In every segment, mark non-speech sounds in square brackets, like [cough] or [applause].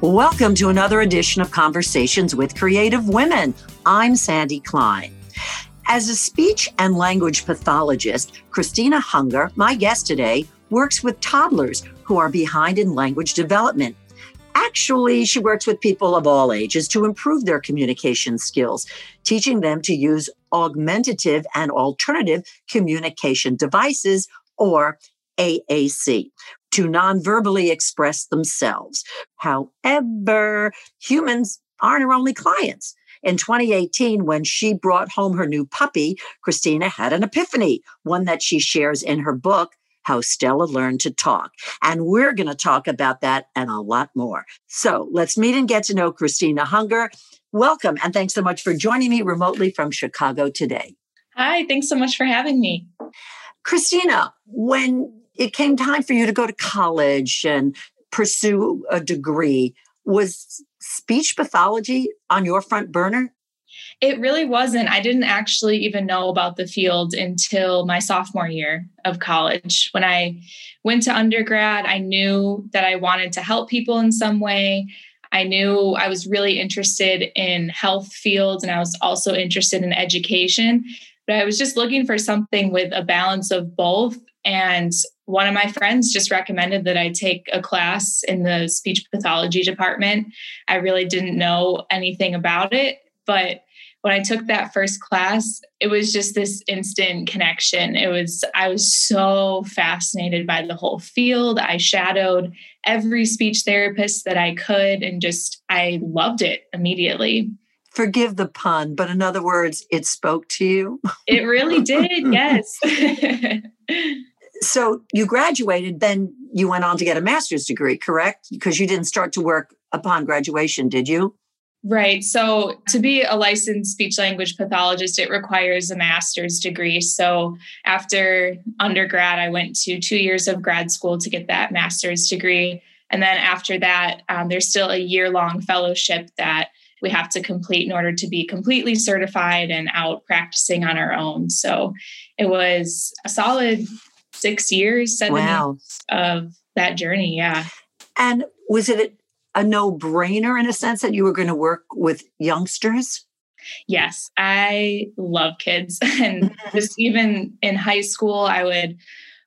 Welcome to another edition of Conversations with Creative Women. I'm Sandy Klein. As a speech and language pathologist, Christina Hunger, my guest today, works with toddlers who are behind in language development. Actually, she works with people of all ages to improve their communication skills, teaching them to use augmentative and alternative communication devices, or AAC, to non-verbally express themselves. However, humans aren't her only clients. In 2018, when she brought home her new puppy, Christina had an epiphany, one that she shares in her book, How Stella Learned to Talk. And we're going to talk about that and a lot more. So let's meet and get to know Christina Hunger. Welcome, and thanks so much for joining me remotely from Chicago today. Hi, thanks so much for having me. Christina, when it came time for you to go to college and pursue a degree. Was speech pathology on your front burner? It really wasn't. I didn't actually even know about the field until my sophomore year of college. When I went to undergrad, I knew that I wanted to help people in some way. I knew I was really interested in health fields and I was also interested in education, but I was just looking for something with a balance of both. And one of my friends just recommended that I take a class in the speech pathology department. I really didn't know anything about it, but when I took that first class, it was just this instant connection. It was, I was so fascinated by the whole field. I shadowed every speech therapist that I could and just, I loved it immediately. Forgive the pun, but in other words, it spoke to you. It really did, [laughs] yes. [laughs] so you graduated, then you went on to get a master's degree, correct? Because you didn't start to work upon graduation, did you? Right. So to be a licensed speech language pathologist, it requires a master's degree. So after undergrad, I went to two years of grad school to get that master's degree. And then after that, um, there's still a year long fellowship that we have to complete in order to be completely certified and out practicing on our own. So it was a solid six years, seven wow. years of that journey. Yeah. And was it a, no brainer in a sense that you were going to work with youngsters? Yes, I love kids. [laughs] And [laughs] just even in high school, I would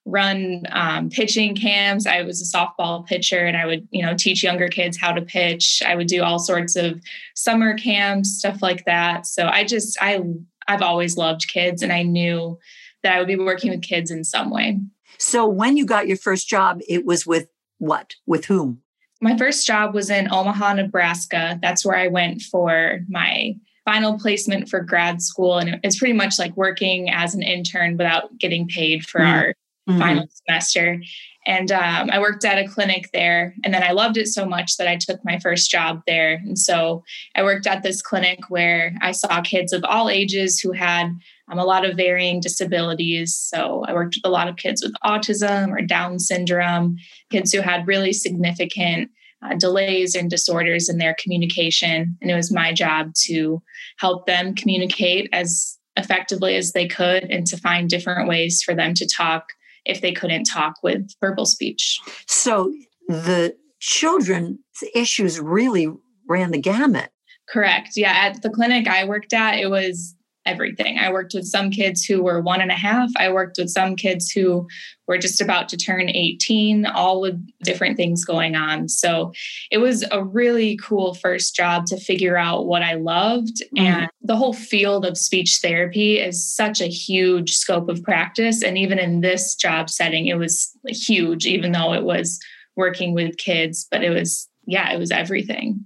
run um, pitching camps. I was a softball pitcher and I would, you know, teach younger kids how to pitch. I would do all sorts of summer camps, stuff like that. So I just, I, I've always loved kids and I knew that I would be working with kids in some way. So when you got your first job, it was with what? With whom? My first job was in Omaha, Nebraska. That's where I went for my final placement for grad school. And it's pretty much like working as an intern without getting paid for mm-hmm. our mm-hmm. final semester. And um, I worked at a clinic there. And then I loved it so much that I took my first job there. And so I worked at this clinic where I saw kids of all ages who had um, a lot of varying disabilities. So I worked with a lot of kids with autism or Down syndrome, kids who had really significant uh, delays and disorders in their communication. And it was my job to help them communicate as effectively as they could and to find different ways for them to talk if they couldn't talk with verbal speech. So the children's issues really ran the gamut. Correct. Yeah. At the clinic I worked at, it was everything. I worked with some kids who were one and a half. I worked with some kids who were just about to turn 18, all with different things going on. So it was a really cool first job to figure out what I loved. Mm-hmm. And the whole field of speech therapy is such a huge scope of practice. And even in this job setting, it was huge, even though it was working with kids, but it was, yeah, it was everything.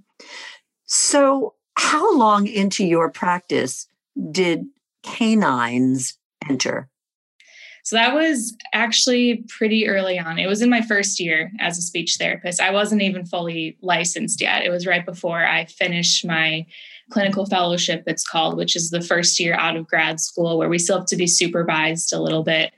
So, how long into your practice did canines enter? So that was actually pretty early on. It was in my first year as a speech therapist. I wasn't even fully licensed yet. It was right before I finished my clinical fellowship, it's called, which is the first year out of grad school where we still have to be supervised a little bit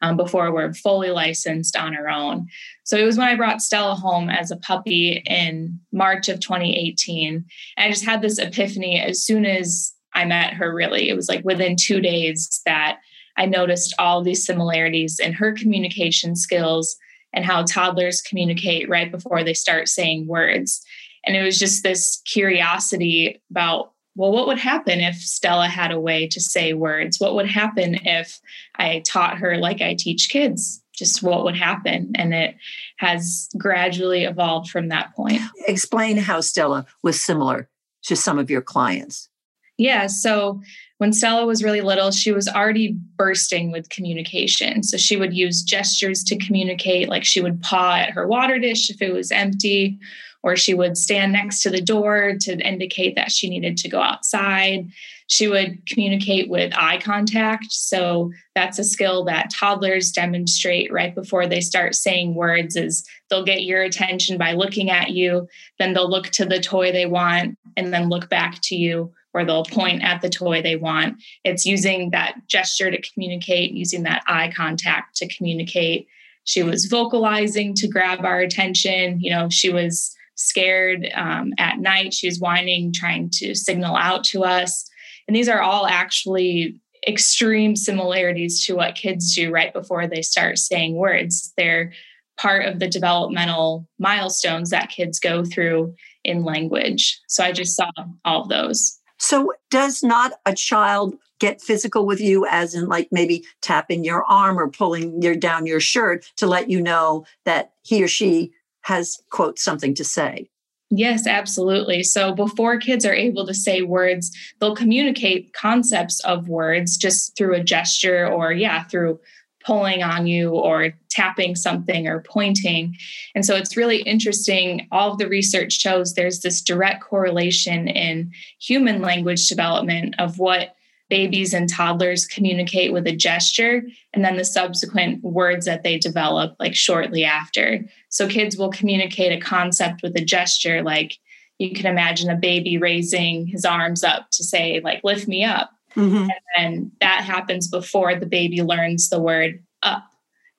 um, before we're fully licensed on our own. So it was when I brought Stella home as a puppy in March of 2018. And I just had this epiphany as soon as I met her, really. It was like within two days that I noticed all these similarities in her communication skills and how toddlers communicate right before they start saying words. And it was just this curiosity about, well, what would happen if Stella had a way to say words? What would happen if I taught her like I teach kids? Just what would happen? And it has gradually evolved from that point. Explain how Stella was similar to some of your clients. Yeah. So when Stella was really little, she was already bursting with communication. So she would use gestures to communicate, like she would paw at her water dish if it was empty, or she would stand next to the door to indicate that she needed to go outside. She would communicate with eye contact. So that's a skill that toddlers demonstrate right before they start saying words is they'll get your attention by looking at you, then they'll look to the toy they want and then look back to you or they'll point at the toy they want. It's using that gesture to communicate, using that eye contact to communicate. She was vocalizing to grab our attention. You know, she was scared um, at night. She was whining, trying to signal out to us. And these are all actually extreme similarities to what kids do right before they start saying words. They're part of the developmental milestones that kids go through in language. So I just saw all of those. So, does not a child get physical with you, as in like maybe tapping your arm or pulling your down your shirt to let you know that he or she has quote something to say? Yes, absolutely. So before kids are able to say words, they'll communicate concepts of words just through a gesture or, yeah, through pulling on you or tapping something or pointing. And so it's really interesting. All of the research shows there's this direct correlation in human language development of what babies and toddlers communicate with a gesture and then the subsequent words that they develop like shortly after. So kids will communicate a concept with a gesture like you can imagine a baby raising his arms up to say like lift me up Mm-hmm. And that happens before the baby learns the word up.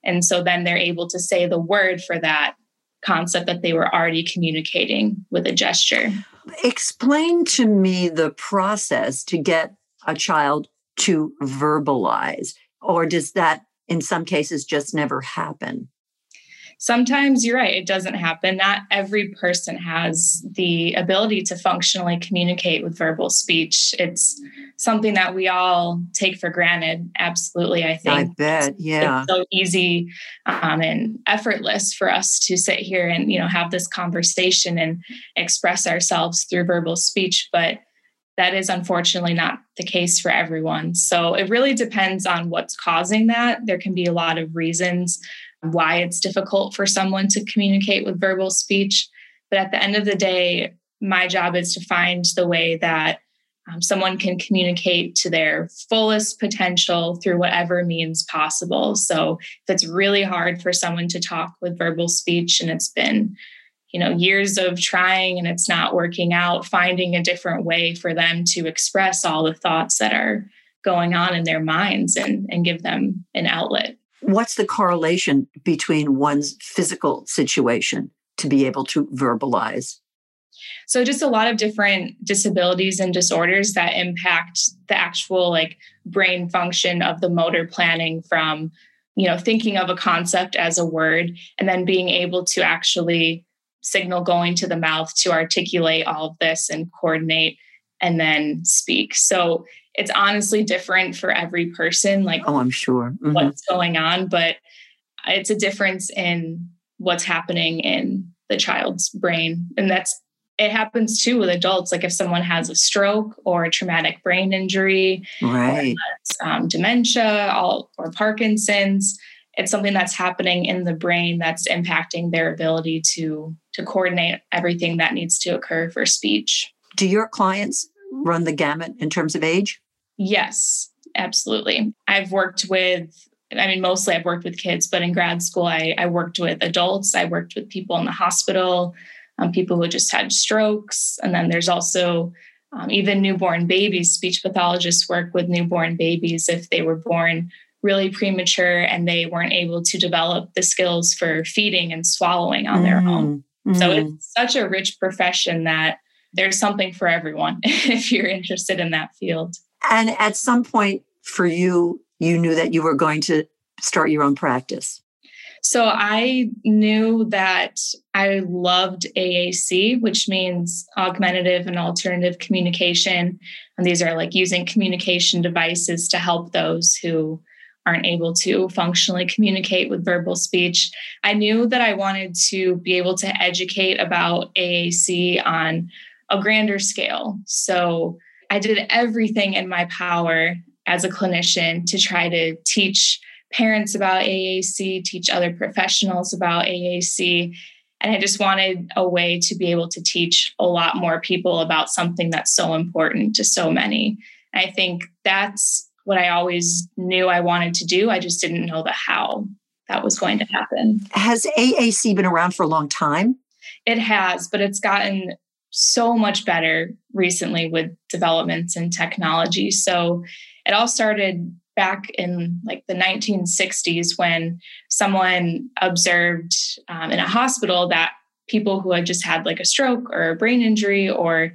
And so then they're able to say the word for that concept that they were already communicating with a gesture. Explain to me the process to get a child to verbalize, or does that in some cases just never happen? Sometimes you're right, it doesn't happen. Not every person has the ability to functionally communicate with verbal speech. It's something that we all take for granted. Absolutely, I think. I bet, yeah. It's so easy um, and effortless for us to sit here and you know have this conversation and express ourselves through verbal speech, but that is unfortunately not the case for everyone. So it really depends on what's causing that. There can be a lot of reasons why it's difficult for someone to communicate with verbal speech. But at the end of the day, my job is to find the way that um, someone can communicate to their fullest potential through whatever means possible. So if it's really hard for someone to talk with verbal speech and it's been you know years of trying and it's not working out finding a different way for them to express all the thoughts that are going on in their minds and, and give them an outlet what's the correlation between one's physical situation to be able to verbalize? So just a lot of different disabilities and disorders that impact the actual like brain function of the motor planning from you know thinking of a concept as a word and then being able to actually signal going to the mouth to articulate all of this and coordinate and then speak. So it's honestly different for every person like oh i'm sure. Mm-hmm. what's going on but it's a difference in what's happening in the child's brain. And that's it happens too with adults. Like if someone has a stroke or a traumatic brain injury right. or um, dementia all, or parkinson's it's something that's happening in the brain that's impacting their ability to to coordinate everything that needs to occur for speech. Do your clients run the gamut in terms of age Yes, absolutely. I've worked with, I mean, mostly I've worked with kids, but in grad school, I, I worked with adults. I worked with people in the hospital, um, people who just had strokes. And then there's also um, even newborn babies. Speech pathologists work with newborn babies if they were born really premature and they weren't able to develop the skills for feeding and swallowing on mm their own. mm So it's such a rich profession that there's something for everyone [laughs] if you're interested in that field. And at some point for you, you knew that you were going to start your own practice. So I knew that I loved AAC, which means augmentative and alternative communication. And these are like using communication devices to help those who aren't able to functionally communicate with verbal speech. I knew that I wanted to be able to educate about AAC on a grander scale. So I did everything in my power as a clinician to try to teach parents about AAC, teach other professionals about AAC. And I just wanted a way to be able to teach a lot more people about something that's so important to so many. And I think that's what I always knew I wanted to do. I just didn't know the how that was going to happen. Has AAC been around for a long time? It has, but it's gotten so much better recently with developments in technology. So it all started back in like the 1960s when someone observed um, in a hospital that people who had just had like a stroke or a brain injury or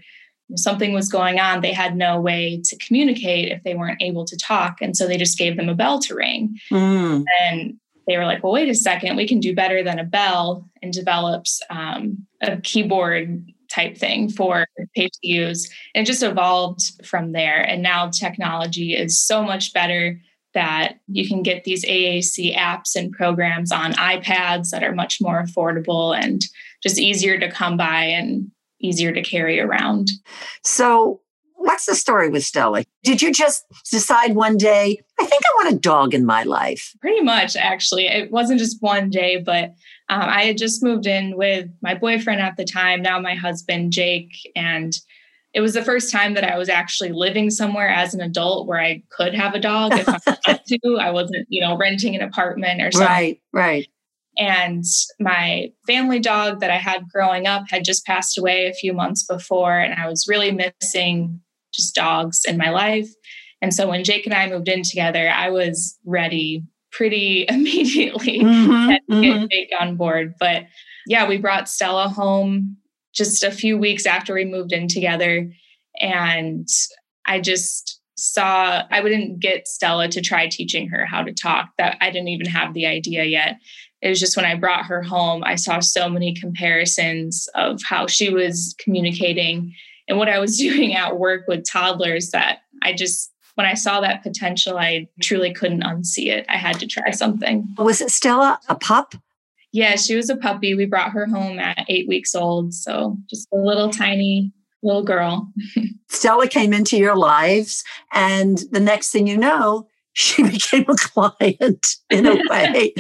something was going on, they had no way to communicate if they weren't able to talk. And so they just gave them a bell to ring. Mm. And they were like, well, wait a second, we can do better than a bell and develops um, a keyboard type thing for patients to use. And it just evolved from there. And now technology is so much better that you can get these AAC apps and programs on iPads that are much more affordable and just easier to come by and easier to carry around. So, what's the story with Stella? Did you just decide one day, I think I want a dog in my life? Pretty much, actually. It wasn't just one day, but um, I had just moved in with my boyfriend at the time, now my husband, Jake, and it was the first time that I was actually living somewhere as an adult where I could have a dog if I [laughs] wanted to. I wasn't, you know, renting an apartment or something. Right, right. And my family dog that I had growing up had just passed away a few months before, and I was really missing just dogs in my life. And so when Jake and I moved in together, I was ready pretty [laughs] immediately mm-hmm, to mm-hmm. get Jake on board. But yeah, we brought Stella home just a few weeks after we moved in together. And I just saw, I wouldn't get Stella to try teaching her how to talk. That I didn't even have the idea yet. It was just when I brought her home, I saw so many comparisons of how she was communicating and what I was [laughs] doing at work with toddlers that I just when I saw that potential, I truly couldn't unsee it. I had to try something. Was it Stella a pup? Yeah, she was a puppy. We brought her home at eight weeks old. So just a little tiny little girl. [laughs] Stella came into your lives, and the next thing you know, she [laughs] became a client in a way.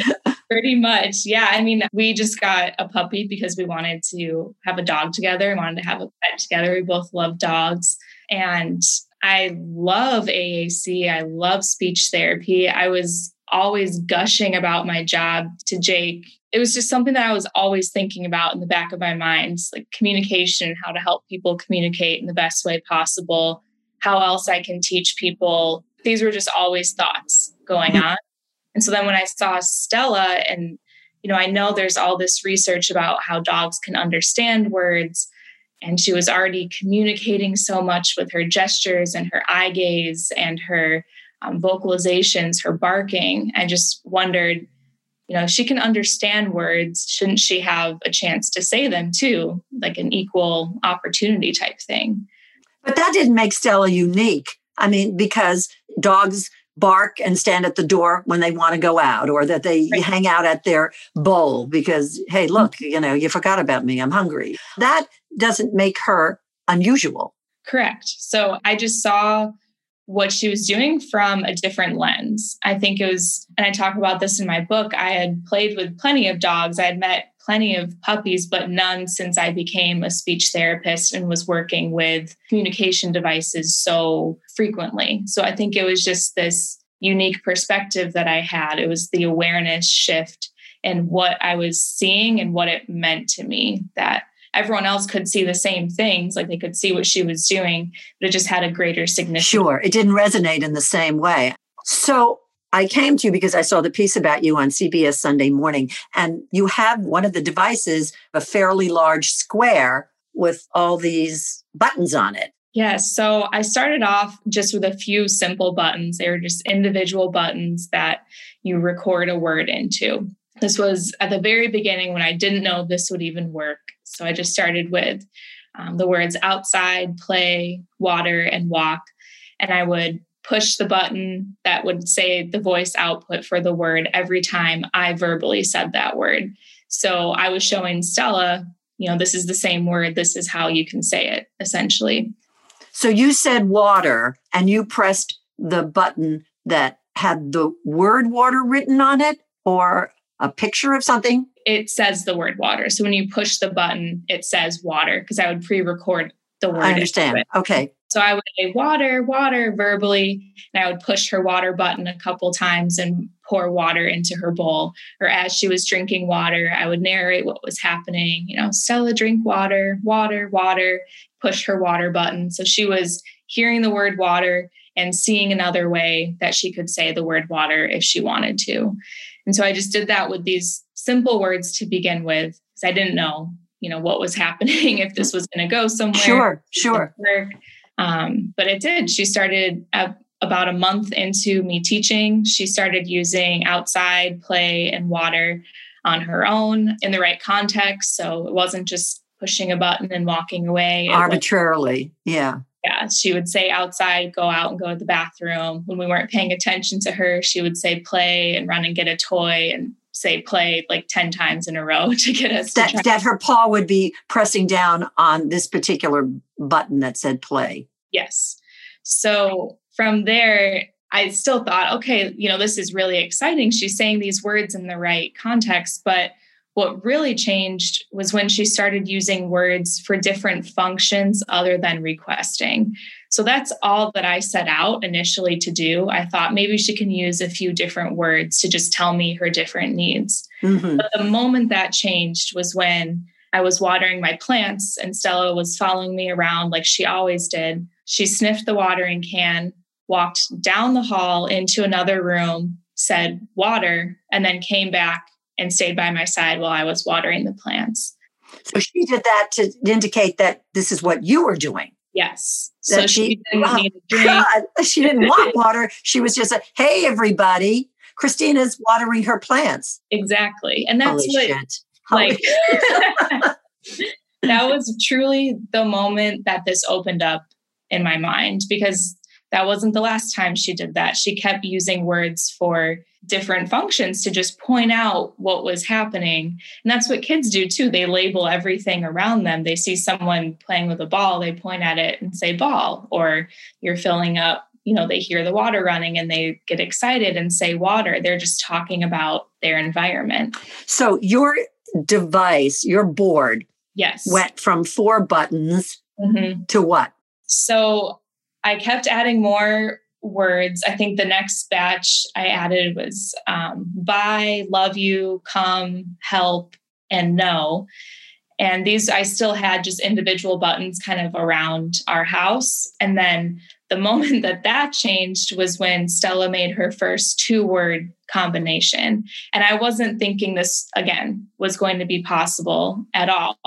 Pretty much. Yeah. I mean, we just got a puppy because we wanted to have a dog together, We wanted to have a pet together. We both love dogs. And I love AAC. I love speech therapy. I was always gushing about my job to Jake. It was just something that I was always thinking about in the back of my mind, like communication, how to help people communicate in the best way possible, how else I can teach people. These were just always thoughts going mm-hmm. on. And so then when I saw Stella, and you know, I know there's all this research about how dogs can understand words, and she was already communicating so much with her gestures and her eye gaze and her um, vocalizations, her barking. I just wondered, you know, she can understand words. Shouldn't she have a chance to say them too, like an equal opportunity type thing? But that didn't make Stella unique. I mean, because dogs bark and stand at the door when they want to go out or that they right. hang out at their bowl because hey look mm-hmm. you know you forgot about me i'm hungry that doesn't make her unusual correct so i just saw what she was doing from a different lens. I think it was, and I talk about this in my book, I had played with plenty of dogs. I had met plenty of puppies, but none since I became a speech therapist and was working with communication devices so frequently. So I think it was just this unique perspective that I had. It was the awareness shift and what I was seeing and what it meant to me that everyone else could see the same things like they could see what she was doing but it just had a greater significance sure it didn't resonate in the same way so I came to you because I saw the piece about you on CBS Sunday morning, and you have one of the devices, a fairly large square with all these buttons on it. Yes. So I started off just with a few simple buttons. They were just individual buttons that you record a word into. This was at the very beginning when I didn't know this would even work. So I just started with um, the words outside, play, water, and walk. And I would push the button that would say the voice output for the word every time I verbally said that word. So I was showing Stella, you know, this is the same word, this is how you can say it essentially. So you said water and you pressed the button that had the word water written on it or a picture of something? It says the word water. So when you push the button, it says water because I would pre record the word. I understand. Okay. So I would say water, water verbally, and I would push her water button a couple times and pour water into her bowl. Or as she was drinking water, I would narrate what was happening. You know, Stella, drink water, water, water, push her water button. So she was hearing the word water and seeing another way that she could say the word water if she wanted to. And so I just did that with these simple words to begin with because I didn't know, you know, what was [laughs] happening if this was going to go somewhere. Sure, sure. Um, but it did. She started about a month into me teaching. She started using outside play and water on her own in the right context. So it wasn't just pushing a button and walking away arbitrarily. Was, yeah. Yeah. She would say outside, go out and go to the bathroom. When we weren't paying attention to her, she would say play and run and get a toy and say play like 10 times in a row [laughs] to get us that, to that her paw would be pressing down on this particular button that said play. Yes. So from there, I still thought, okay, you know, this is really exciting. She's saying these words in the right context. But what really changed was when she started using words for different functions other than requesting. So that's all that I set out initially to do. I thought maybe she can use a few different words to just tell me her different needs. Mm-hmm. But the moment that changed was when I was watering my plants and Stella was following me around like she always did. She sniffed the watering can, walked down the hall into another room, said water, and then came back and stayed by my side while I was watering the plants. So she did that to indicate that this is what you were doing. Yes. So she, didn't oh, need a [laughs] ah, drink. God, she didn't want [laughs] water. She was just a, hey, everybody, Christina's watering her plants. Exactly. And that's Holy what, shit. like, [laughs] that was truly the moment that this opened up in my mind because that wasn't the last time she did that. She kept using words for different functions to just point out what was happening. And that's what kids do too. They label everything around them. They see someone playing with a ball, they point at it and say ball, or you're filling up, you know, they hear the water running and they get excited and say water. They're just talking about their environment. So your device, your board, yes, went from four buttons mm-hmm. to what? So I kept adding more words. I think the next batch I added was um, bye, love you, come, help, and no. And these I still had just individual buttons kind of around our house. And then the moment that that changed was when Stella made her first two word combination. And I wasn't thinking this again was going to be possible at all.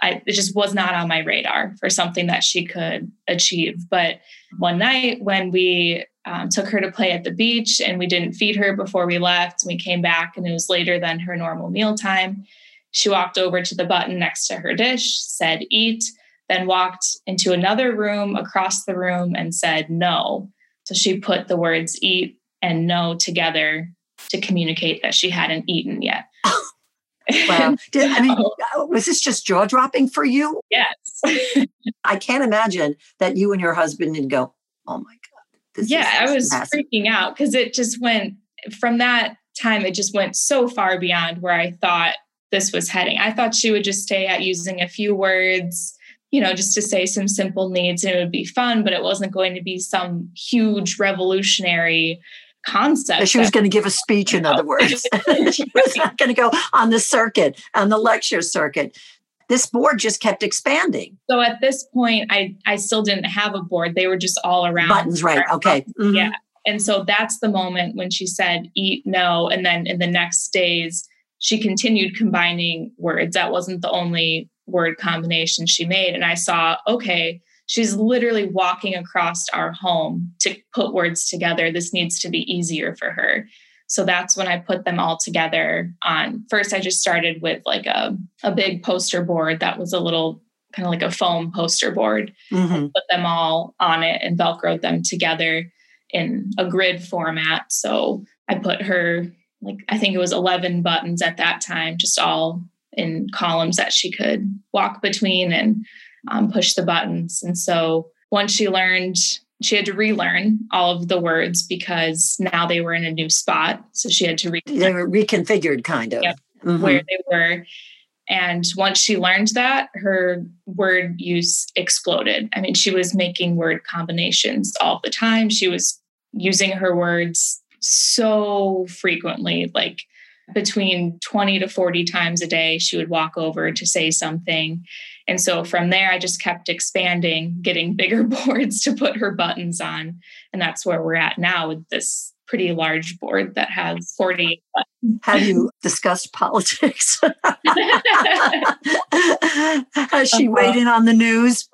I, it just was not on my radar for something that she could achieve. But one night when we um, took her to play at the beach and we didn't feed her before we left, we came back and it was later than her normal meal time. She walked over to the button next to her dish, said, Eat then walked into another room across the room and said no. So she put the words eat and no together to communicate that she hadn't eaten yet. [laughs] wow. [laughs] Did, I mean, uh, was this just jaw dropping for you? Yes. [laughs] I can't imagine that you and your husband didn't go, oh my God. yeah, I was massive. freaking out because it just went from that time, it just went so far beyond where I thought this was heading. I thought she would just stay at using a few words you know, just to say some simple needs and it would be fun, but it wasn't going to be some huge revolutionary concept. She was going to give a speech, in other words. [laughs] [laughs] she was not going to go on the circuit, on the lecture circuit. This board just kept expanding. So at this point, I I still didn't have a board. They were just all around. Buttons, right? Okay. Mm-hmm. Yeah. And so that's the moment when she said eat no. And then in the next days, she continued combining words. That wasn't the only word combination she made. And I saw, okay, she's literally walking across our home to put words together. This needs to be easier for her. So that's when I put them all together on first I just started with like a, a big poster board that was a little kind of like a foam poster board. Mm-hmm. Put them all on it and velcroed them together in a grid format. So I put her like I think it was 11 buttons at that time, just all in columns that she could walk between and um, push the buttons. And so once she learned, she had to relearn all of the words because now they were in a new spot. So she had to re- they were reconfigured, kind of yep, mm-hmm. where they were. And once she learned that, her word use exploded. I mean, she was making word combinations all the time. She was using her words so frequently, like between 20 to 40 times a day, she would walk over to say something. And so from there, I just kept expanding, getting bigger [laughs] boards to put her buttons on. And that's where we're at now with this pretty large board that has 40 buttons. Have you [laughs] discussed politics? [laughs] has she uh-huh. weighed in on the news?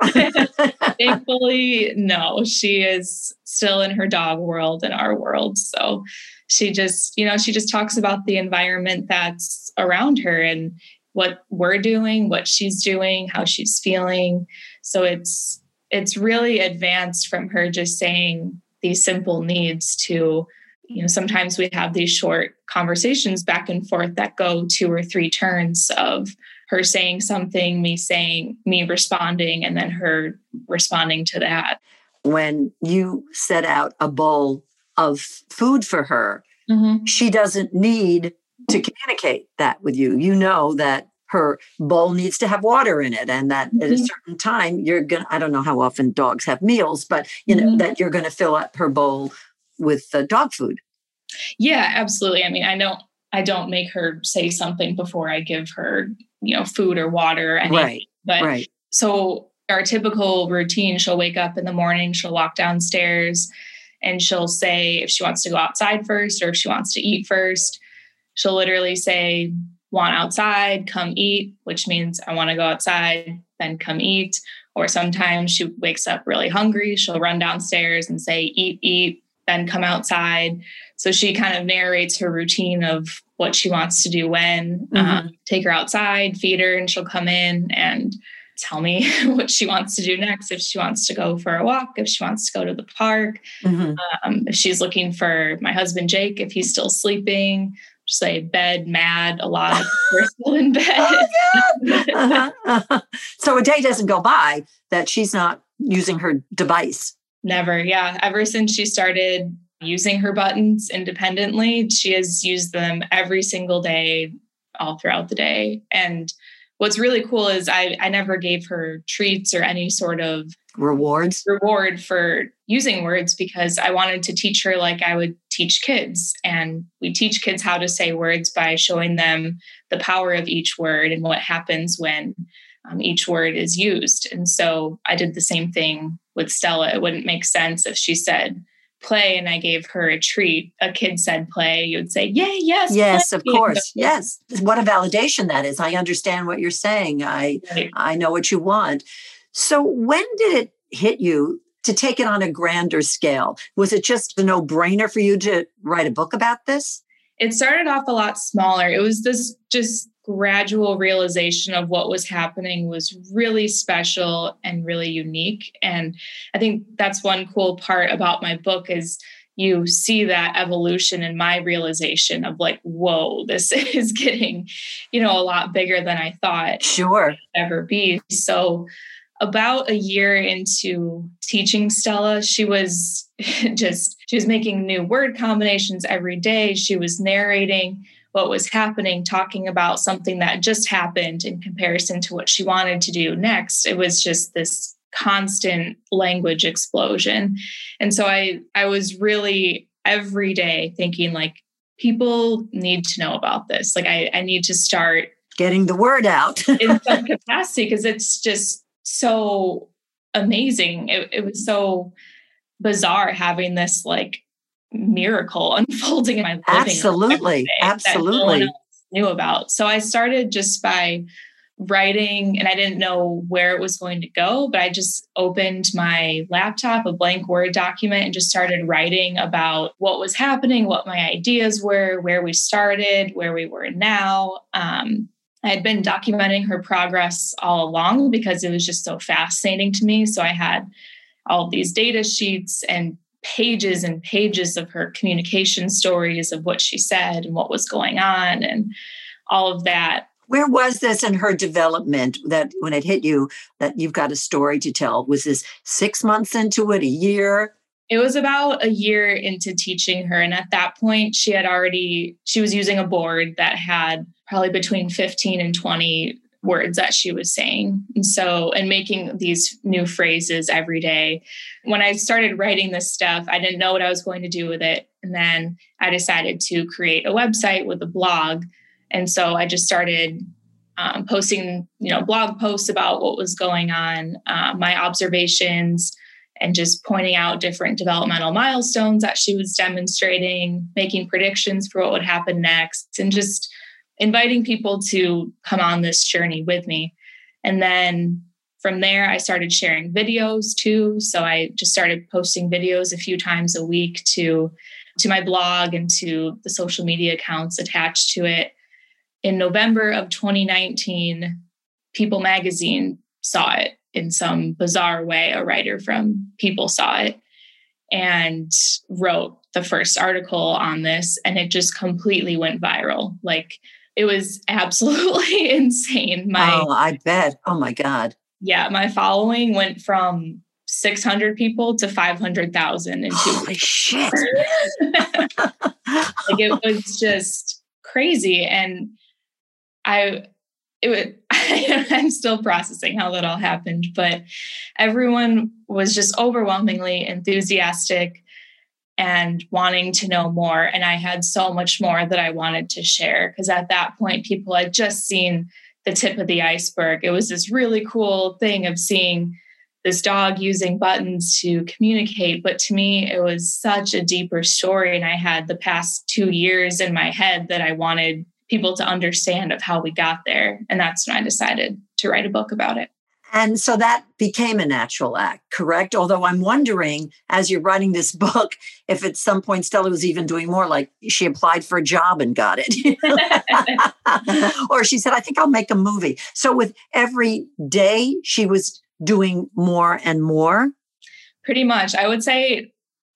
Thankfully, no. She is still in her dog world and our world. So she just, you know, she just talks about the environment that's around her and what we're doing, what she's doing, how she's feeling. So it's it's really advanced from her just saying these simple needs to you know sometimes we have these short conversations back and forth that go two or three turns of her saying something me saying me responding and then her responding to that when you set out a bowl of food for her, mm-hmm. she doesn't need to communicate that with you. You know that her bowl needs to have water in it and that mm-hmm. at a mm-hmm. certain time you're going to I don't know how often dogs have meals, but you know mm-hmm. that you're going to fill up her bowl with uh, dog food. Yeah, absolutely. I mean, I don't I don't make her say something before I give her, you know, food or water or anything. Right. But right. so our typical routine, she'll wake up in the morning, she'll walk downstairs, and she'll say if she wants to go outside first or if she wants to eat first. She'll literally say, Want outside, come eat, which means I want to go outside, then come eat. Or sometimes she wakes up really hungry. She'll run downstairs and say, Eat, eat, then come outside. So she kind of narrates her routine of what she wants to do when, mm-hmm. um, take her outside, feed her, and she'll come in and tell me [laughs] what she wants to do next if she wants to go for a walk if she wants to go to the park. Mm-hmm. um, if she's looking for my husband jake if he's still sleeping just say bed mad a lot of [laughs] still in bed. Oh, [laughs] uh-huh, uh-huh. so a day doesn't go by that she's not using her device. Never yeah. Ever since she started using her buttons independently she has used them every single day all throughout the day. And what's really cool is I, I never gave her treats or any sort of rewards reward for using words because I wanted to teach her like I would teach kids. And we teach kids how to say words by showing them the power of each word and what happens when um, each word is used. And so I did the same thing with Stella. It wouldn't make sense if she said, play and I gave her a treat, a kid said play, you would say, Yay, yes. Yes, play. of [laughs] course. Yes. What a validation that is. I understand what you're saying. I right. I know what you want. So when did it hit you to take it on a grander scale? Was it just a no-brainer for you to write a book about this? It started off a lot smaller. It was this just gradual realization of what was happening was really special and really unique. And i think that's one cool part about my book is you see that evolution in my realization of like whoa [laughs] this is getting you know a lot bigger than i thought sure. ever be. So about a year into teaching stella she was [laughs] just she was making new word combinations every day. She was narrating what was happening, talking about something that just happened in comparison to what she wanted to do next. It was just this constant language explosion. And so I I was really every day thinking like people need to know about this. Like I, I need to start getting the word out [laughs] in some capacity because it's just so amazing. It, it was so bizarre having this like miracle [laughs] unfolding in my living absolutely absolutely no knew about so i started just by writing and I didn't know where it was going to go, but I just opened my laptop, a blank Word document, and just started writing about what was happening, what my ideas were, where we started, where we were now. Um, I had been documenting her progress all along because it was just so fascinating to me. So I had all these data sheets and pages and pages of her communication stories of what she said and what was going on and all of that where was this in her development that when it hit you that you've got a story to tell? Was this six months into it, a year? It was about a year into teaching her. And at that point, she had already, she was using a board that had probably between 15 and 20 words that she was saying. And so, and making these new phrases every day. When I started writing this stuff, I didn't know what I was going to do with it. And then I decided to create a website with a blog and so I just started um, posting, you know, blog posts about what was going on, uh, my observations, and just pointing out different developmental milestones that she was demonstrating, making predictions for what would happen next, and just inviting people to come on this journey with me. And then from there, I started sharing videos too. So I just started posting videos a few times a week to to my blog and to the social media accounts attached to it in November of 2019, People magazine saw it in some bizarre way. A writer from People saw it and wrote the first article on this, and it just completely went viral. Like it was absolutely [laughs] insane. My, oh, I bet. Oh my God. Yeah, my following went from 600 people to 500,000 in two Holy shit. [laughs] [laughs] like it was just crazy. And I it would I'm still processing how that all happened, but everyone was just overwhelmingly enthusiastic and wanting to know more. And I had so much more that I wanted to share because at that point, people had just seen the tip of the iceberg. It was this really cool thing of seeing this dog using buttons to communicate. But to me, it was such a deeper story. And I had the past two years in my head that I wanted people to understand of how we got there. And that's when I decided to write a book about it. And so that became a natural act, correct? Although I'm wondering, as you're writing this [laughs] book, if at some point Stella was even doing more, like she applied for a job and got it. [laughs] or she said, I think I'll make a movie. So with every day, she was doing more and more. Pretty much. I would say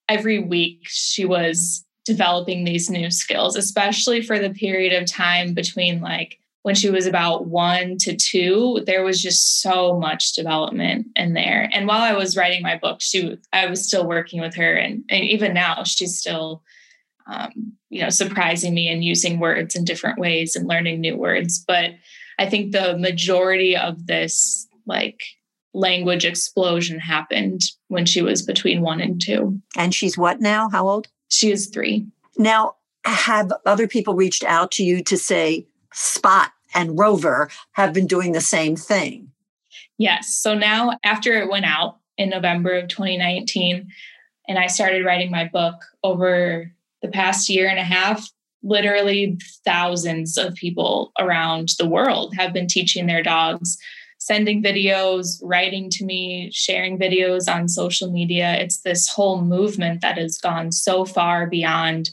every week she was developing these new skills, especially for the period of time between like when she was about one to two, there was just so much development in there. And while I was writing my book, she I was still working with her, and, and even now she's still, um, you know, surprising me and using words in different ways and learning new words. But I think the majority of this like language explosion happened when she was between one and two. And she's what now? How old? She is three. Now, have other people reached out to you to say Spot and Rover have been doing the same thing? Yes. So now, after it went out in November of 2019, and I started writing my book over the past year and a half, literally thousands of people around the world have been teaching their dogs sending videos, writing to me, sharing videos on social media. It's this whole movement that has gone so far beyond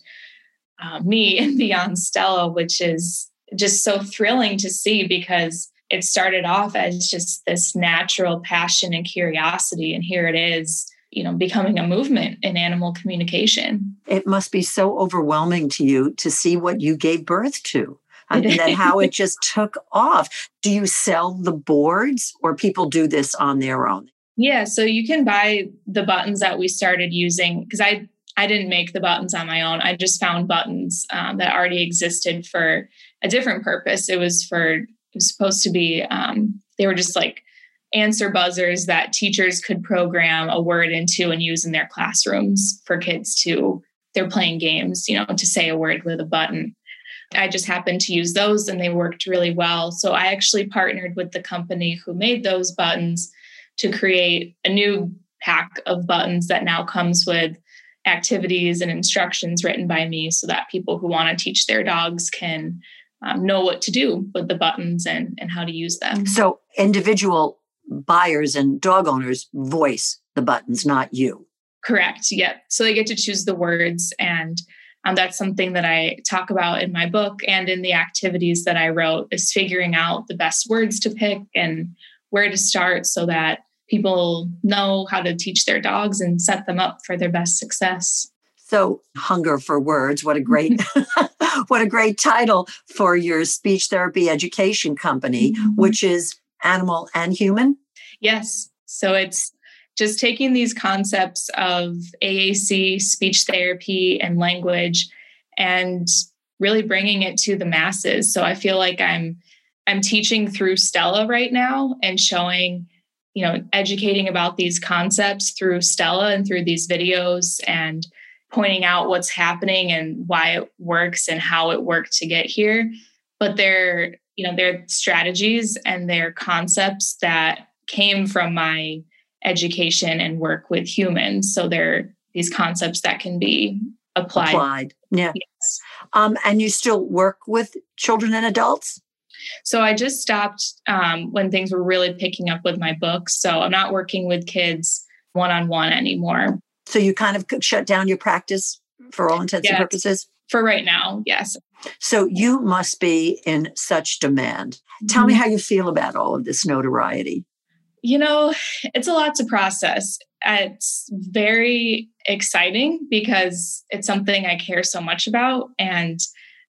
uh, me [laughs] and beyond Stella, which is just so thrilling to see because it started off as just this natural passion and curiosity. And here it is, you know, becoming a movement in animal communication. It must be so overwhelming to you to see what you gave birth to and then how it just [laughs] took off. Do you sell the boards or people do this on their own? Yeah, so you can buy the buttons that we started using because I I didn't make the buttons on my own. I just found buttons um, that already existed for a different purpose. It was for it was supposed to be um, they were just like answer buzzers that teachers could program a word into and use in their classrooms for kids to they're playing games, you know, to say a word with a button. I just happened to use those and they worked really well. So I actually partnered with the company who made those buttons to create a new pack of buttons that now comes with activities and instructions written by me so that people who want to teach their dogs can um, know what to do with the buttons and, and how to use them. So individual buyers and dog owners voice the buttons, not you. Correct. Yep. So they get to choose the words. And um, that's something that I talk about in my book and in the activities that I wrote is figuring out the best words to pick and where to start so that people know how to teach their dogs and set them up for their best success. So hunger for words, what a great [laughs] [laughs] what a great title for your speech therapy education company, mm-hmm. which is animal and human. Yes. So it's just taking these concepts of AAC, speech therapy, and language, and really bringing it to the masses. So I feel like I'm I'm teaching through Stella right now and showing, you know, educating about these concepts through Stella and through these videos and pointing out what's happening and why it works and how it worked to get here. But they're, you know, they're strategies and they're concepts that came from my education and work with humans. So they're these concepts that can be applied. Applied. Yeah. Yes. Um, and you still work with children and adults? So I just stopped um, when things were really picking up with my books. So I'm not working with kids one on one anymore. So you kind of shut down your practice for all intents yes. and purposes? For right now, yes. So you must be in such demand. Tell me mm-hmm. how you feel about all of this notoriety. You know, it's a lot to process. It's very exciting because it's something I care so much about. And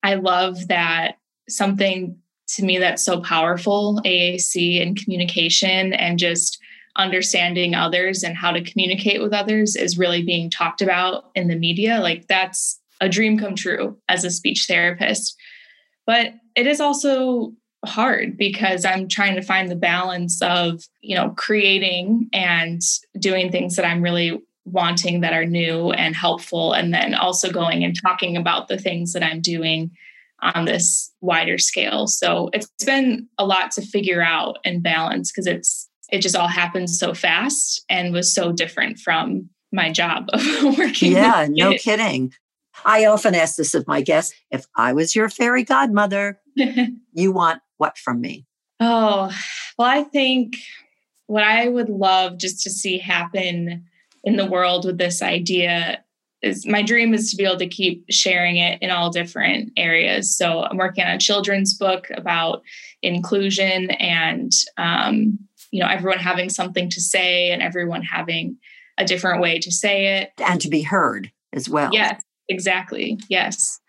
I love that something to me that's so powerful AAC and communication and just understanding others and how to communicate with others is really being talked about in the media. Like that's a dream come true as a speech therapist. But it is also hard because I'm trying to find the balance of, you know, creating and doing things that I'm really wanting that are new and helpful and then also going and talking about the things that I'm doing on this wider scale. So it's been a lot to figure out and balance because it's it just all happened so fast and was so different from my job of [laughs] working. Yeah, no kidding. I often ask this of my guests if I was your fairy godmother, [laughs] you want what from me? Oh, well, I think what I would love just to see happen in the world with this idea is my dream is to be able to keep sharing it in all different areas. So I'm working on a children's book about inclusion and um, you know everyone having something to say and everyone having a different way to say it and to be heard as well. Yes, exactly. Yes.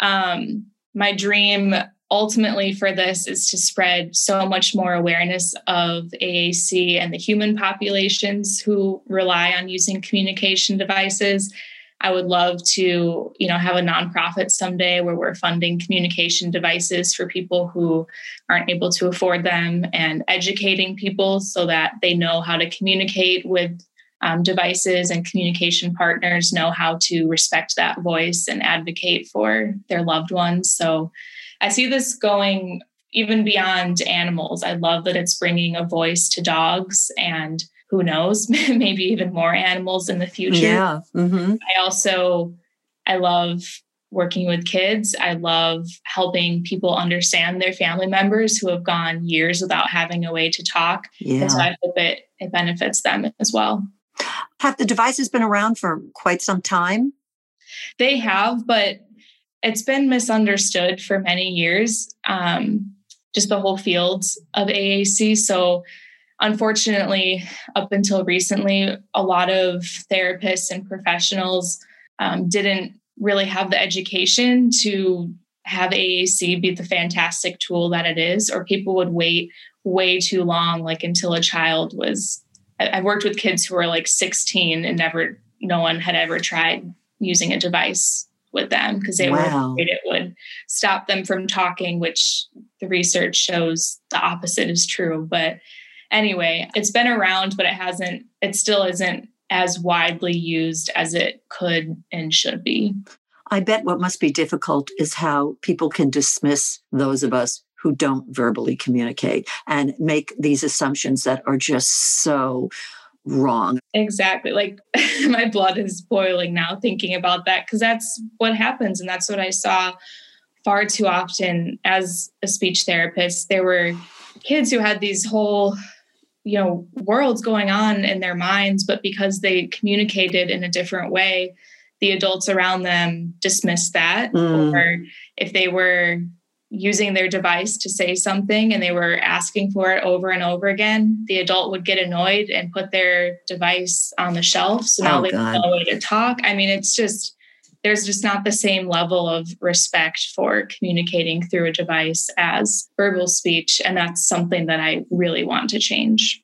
Um, my dream ultimately for this is to spread so much more awareness of AAC and the human populations who rely on using communication devices I would love to, you know, have a nonprofit someday where we're funding communication devices for people who aren't able to afford them and educating people so that they know how to communicate with um, devices and communication partners know how to respect that voice and advocate for their loved ones. So I see this going even beyond animals. I love that it's bringing a voice to dogs and who knows, [laughs] maybe even more animals in the future. Yeah. Mm-hmm. I also, I love working with kids. I love helping people understand their family members who have gone years without having a way to talk. Yeah. And so I hope it, it benefits them as well. Have the devices been around for quite some time? They have, but it's been misunderstood for many years. Um, just the whole field of AAC. So unfortunately, up until recently, a lot of therapists and professionals um, didn't really have the education to have AAC be the fantastic tool that it is, or people would wait way too long, like until a child was. I've worked with kids who were like 16 and never, no one had ever tried using a device with them because they wow. were afraid it would stop them from talking, which the research shows the opposite is true. But anyway, it's been around, but it hasn't, it still isn't as widely used as it could and should be. I bet what must be difficult is how people can dismiss those of us who don't verbally communicate and make these assumptions that are just so wrong. Exactly. Like [laughs] my blood is boiling now thinking about that because that's what happens. And that's what I saw far too often as a speech therapist, there were kids who had these whole you know worlds going on in their minds but because they communicated in a different way the adults around them dismissed that. Mm. or if they were using their device to say something and they were asking for it over and over again the adult would get annoyed and put their device on the shelf so now oh, they have no way to talk. I mean it's just there's just not the same level of respect for communicating through a device as verbal speech. And that's something that I really want to change.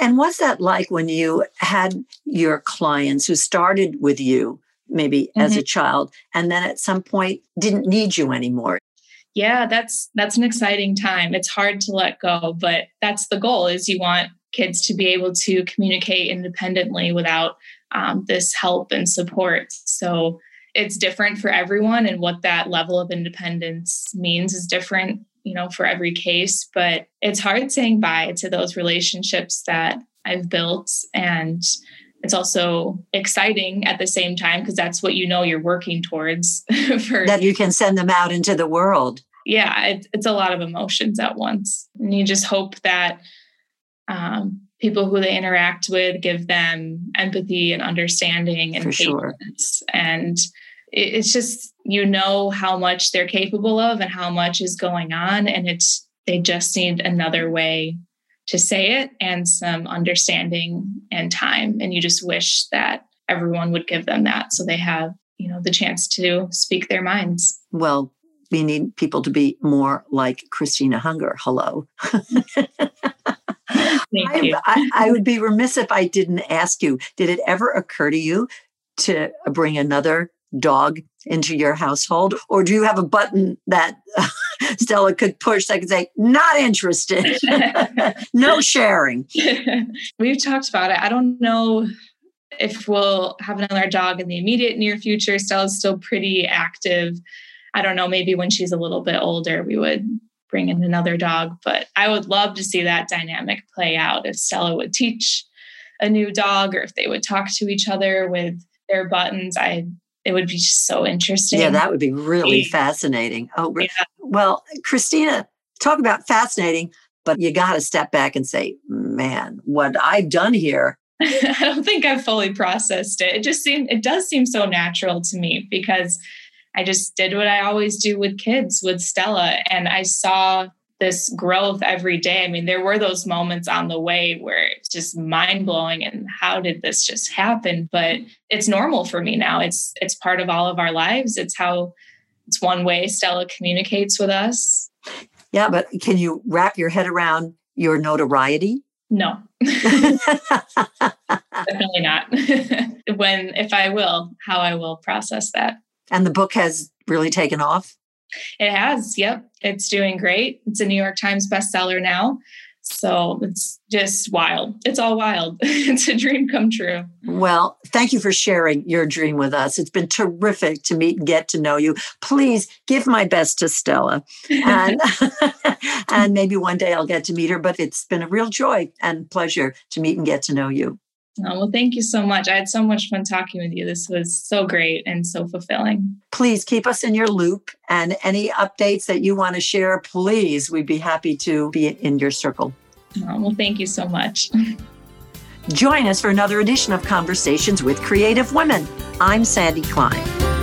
And what's that like when you had your clients who started with you, maybe mm-hmm. as a child, and then at some point didn't need you anymore? Yeah, that's that's an exciting time. It's hard to let go, but that's the goal is you want kids to be able to communicate independently without um, this help and support. So it's different for everyone and what that level of independence means is different you know for every case but it's hard saying bye to those relationships that i've built and it's also exciting at the same time because that's what you know you're working towards [laughs] for that you can send them out into the world yeah it, it's a lot of emotions at once and you just hope that um, people who they interact with give them empathy and understanding and For patience sure. and it's just you know how much they're capable of and how much is going on and it's they just need another way to say it and some understanding and time. And you just wish that everyone would give them that so they have you know the chance to speak their minds. Well we need people to be more like christina hunger. Hello. I, I, I, would be remiss if I didn't ask you. Did it ever occur to you to bring another dog into your household? Or do you have a button that [laughs] Stella could push that could say, not interested, [laughs] no sharing? [laughs] We've talked about it. I don't know if we'll have another dog in the immediate near future. Stella's still pretty active. I don't know, maybe when she's a little bit older, we would bring in another dog. But I would love to see that dynamic play out if Stella would teach a new dog or if they would talk to each other with their buttons. I it would be just so interesting. Yeah, that would be really fascinating. Oh, yeah. well, Christina, talk about fascinating, but you got to step back and say, man, what I've done here. [laughs] I don't think I've fully processed it. It just seemed, it does seem so natural to me because I just did what I always do with kids, with Stella. And I saw this growth every day. I mean, there were those moments on the way where it's just mind blowing and how did this just happen? But it's normal for me now. It's it's part of all of our lives. It's how it's one way Stella communicates with us. Yeah, but can you wrap your head around your notoriety? No. [laughs] [laughs] Definitely not. [laughs] when if I will, how I will process that. And the book has really taken off? It has. Yep. It's doing great. It's a New York Times bestseller now. So it's just wild. It's all wild. [laughs] it's a dream come true. Well, thank you for sharing your dream with us. It's been terrific to meet and get to know you. Please give my best to Stella. And, [laughs] [laughs] and maybe one day I'll get to meet her, but it's been a real joy and pleasure to meet and get to know you. Oh, well, thank you so much. I had so much fun talking with you. This was so great and so fulfilling. Please keep us in your loop and any updates that you want to share, please, we'd be happy to be in your circle. Oh, well, thank you so much. Join us for another edition of Conversations with Creative Women. I'm Sandy Klein.